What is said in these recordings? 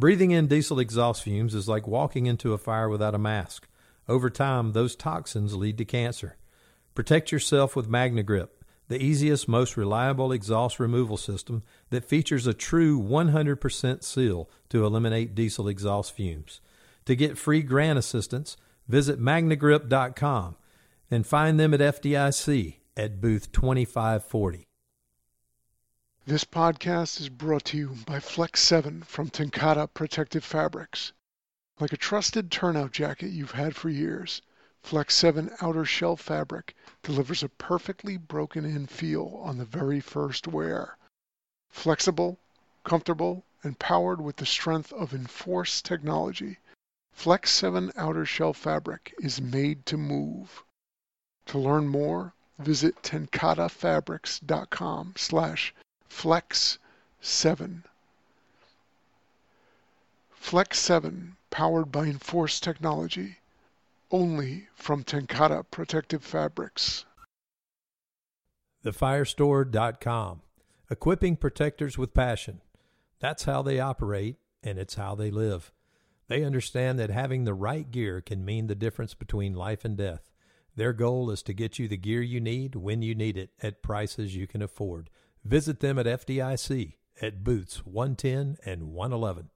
Breathing in diesel exhaust fumes is like walking into a fire without a mask. Over time, those toxins lead to cancer. Protect yourself with MagneGrip, the easiest, most reliable exhaust removal system that features a true 100% seal to eliminate diesel exhaust fumes. To get free grant assistance, visit magnegrip.com and find them at FDIC at booth 2540. This podcast is brought to you by Flex 7 from TenCate Protective Fabrics. Like a trusted turnout jacket you've had for years, Flex 7 outer shell fabric delivers a perfectly broken in feel on the very first wear. Flexible, comfortable, and powered with the strength of Enforce technology, Flex 7 outer shell fabric is made to move. To learn more, visit tencatefabrics.com slash flex 7. Flex 7, powered by Enforce technology, only from TenCate Protective Fabrics. TheFirestore.com. Equipping protectors with passion. That's how they operate, and it's how they live. They understand that having the right gear can mean the difference between life and death. Their goal is to get you the gear you need when you need it at prices you can afford. Visit them at FDIC at Boots 110 and 111.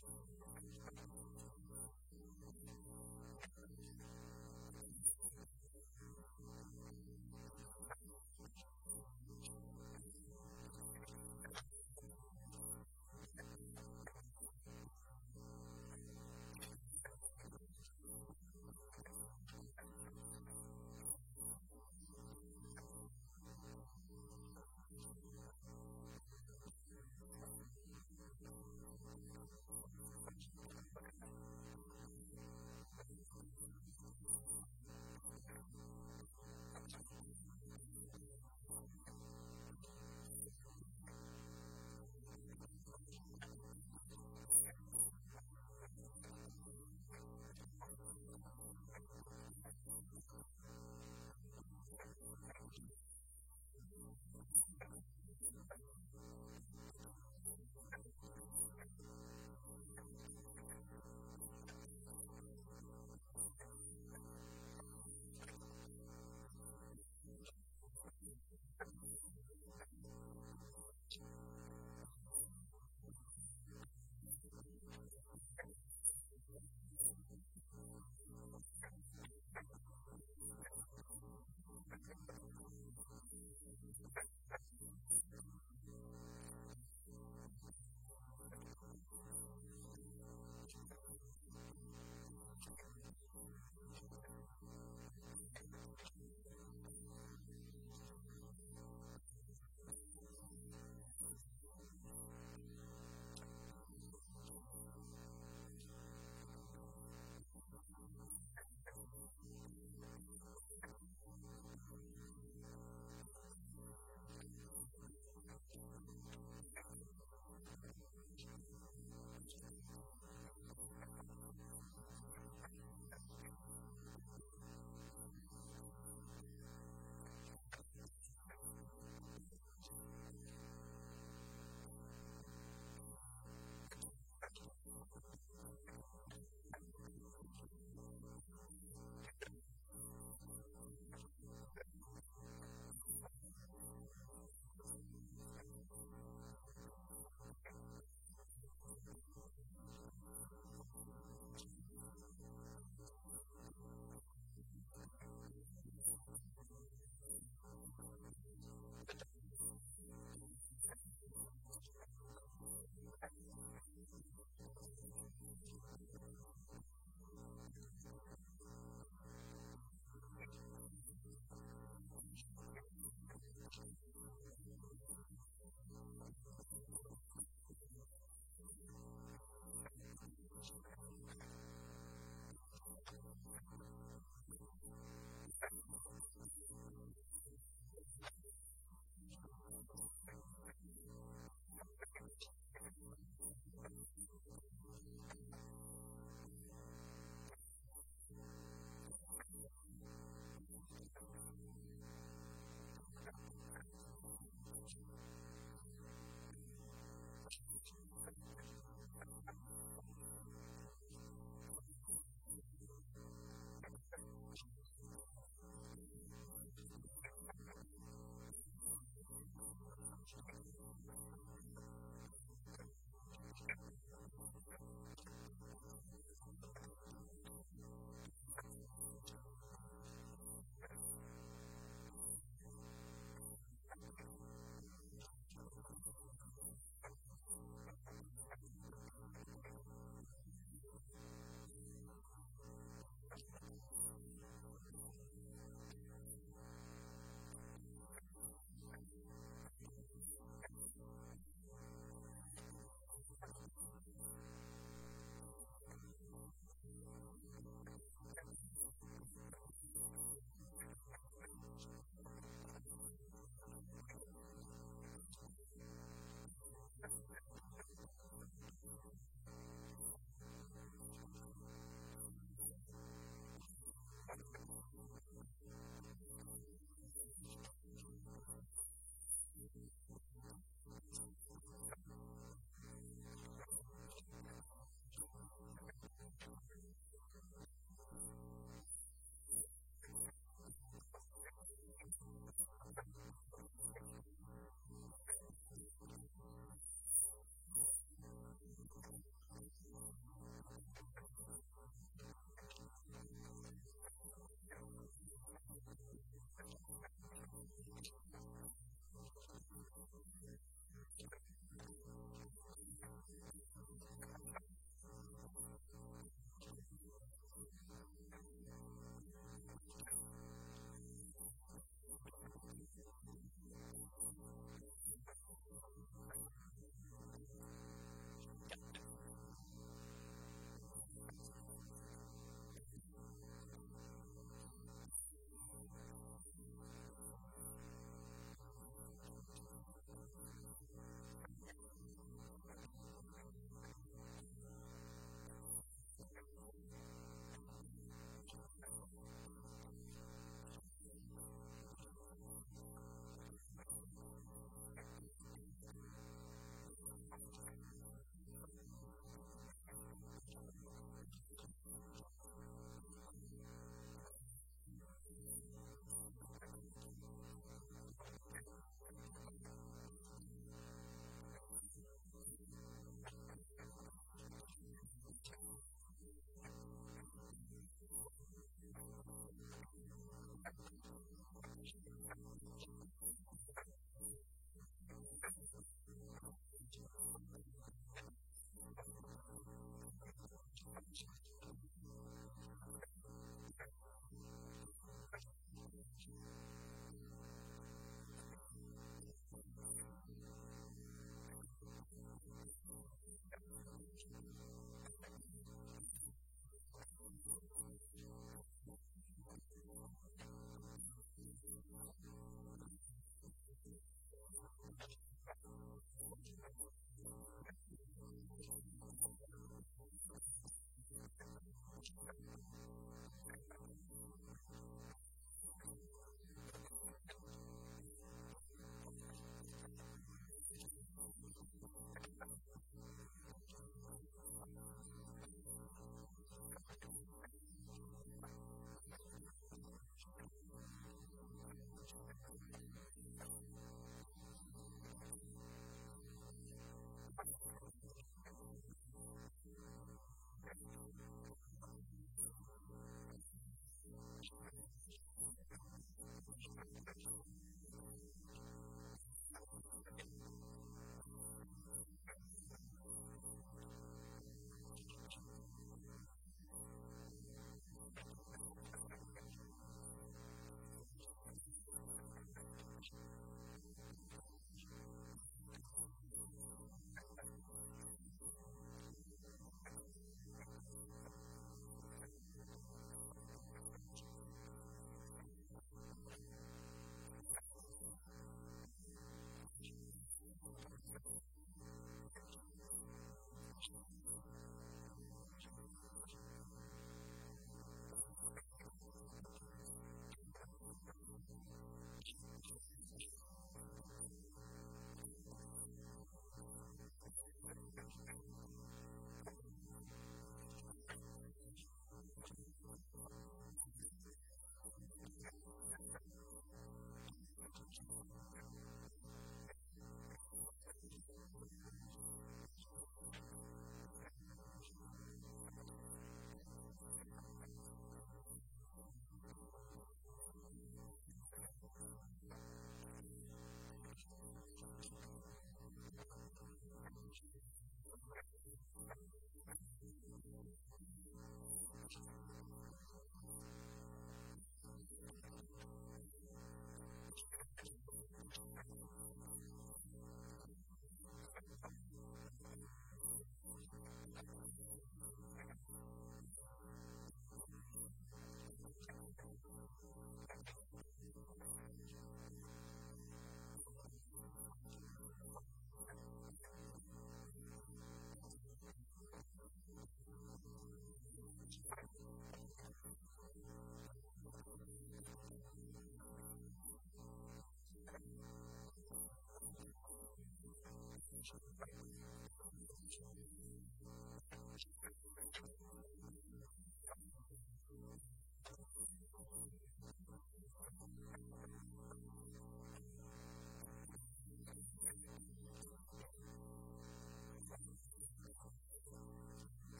Thank you.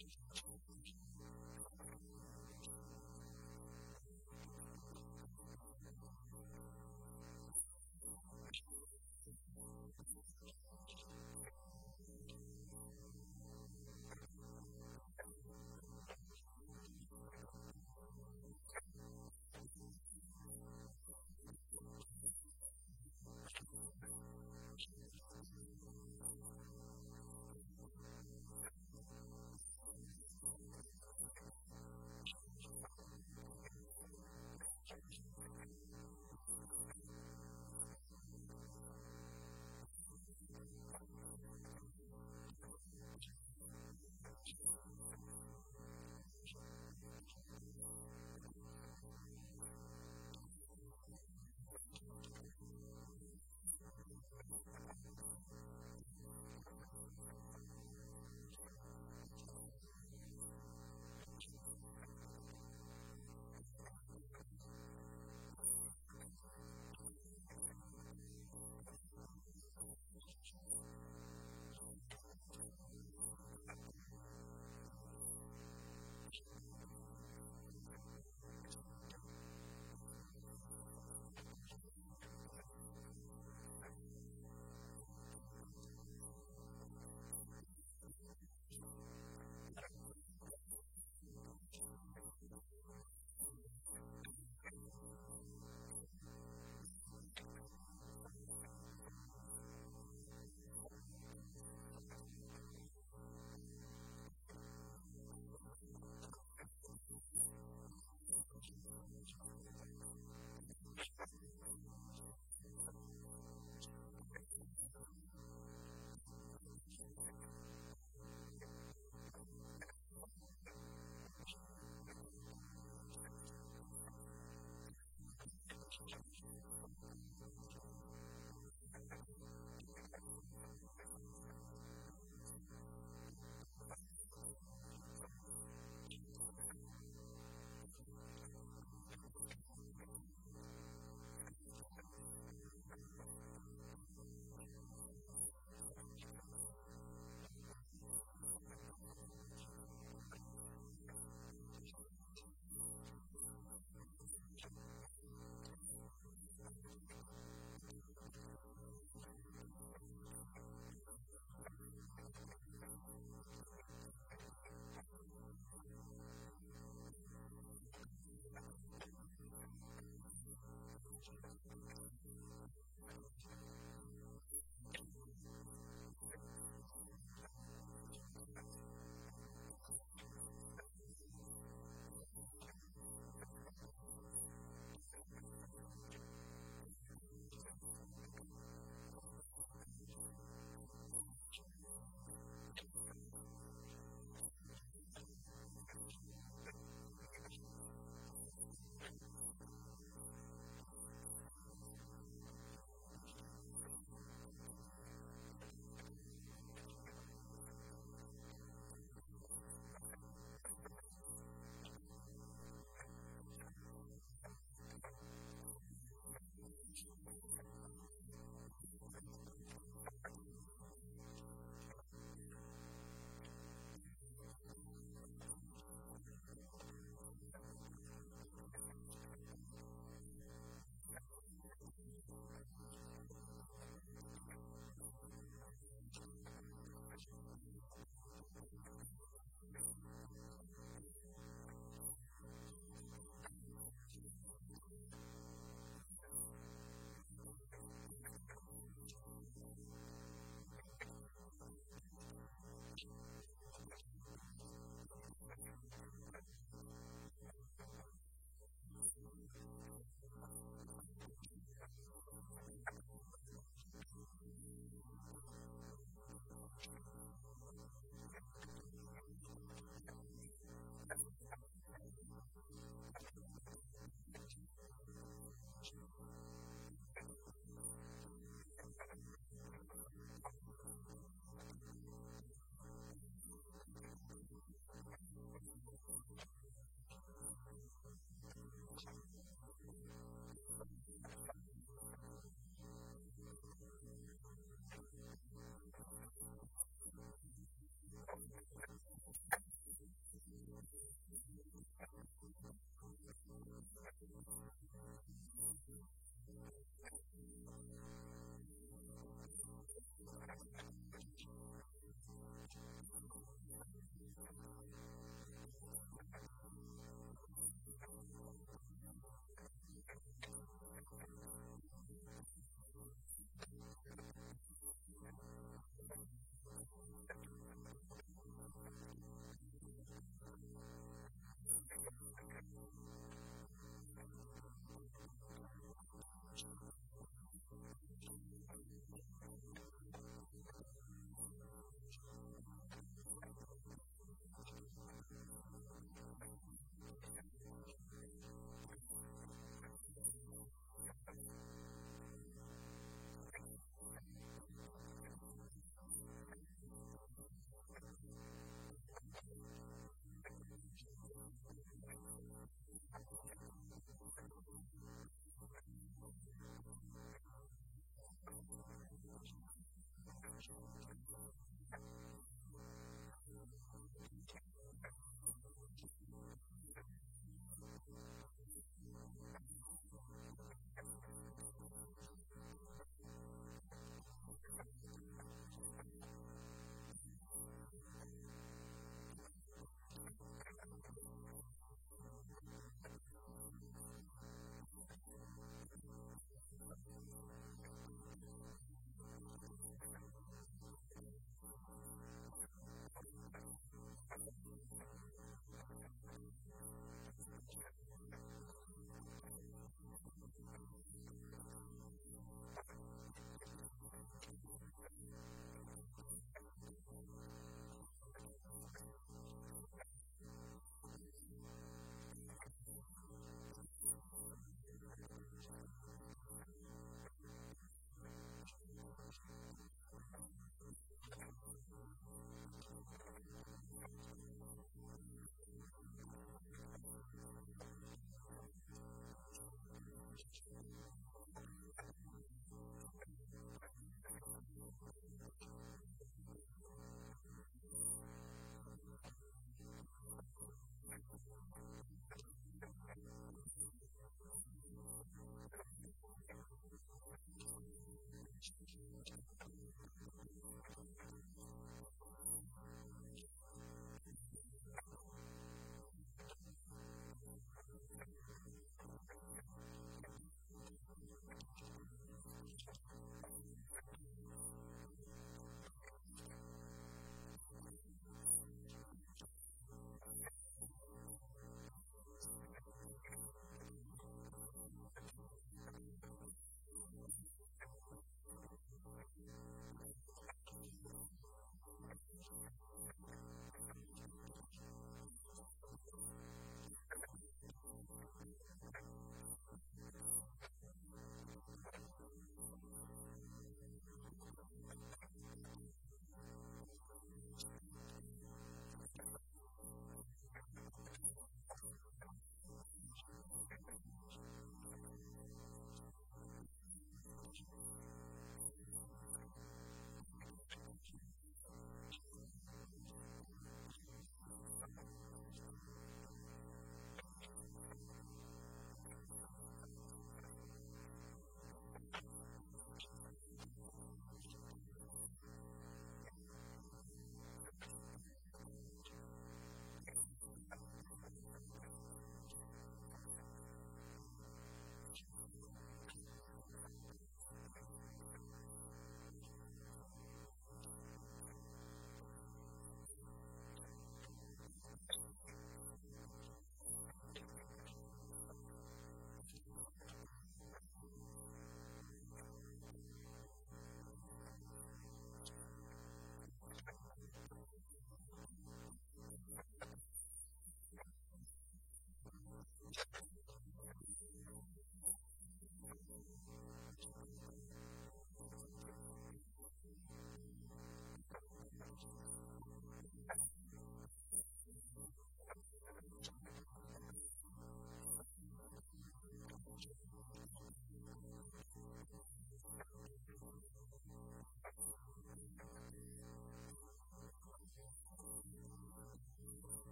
information.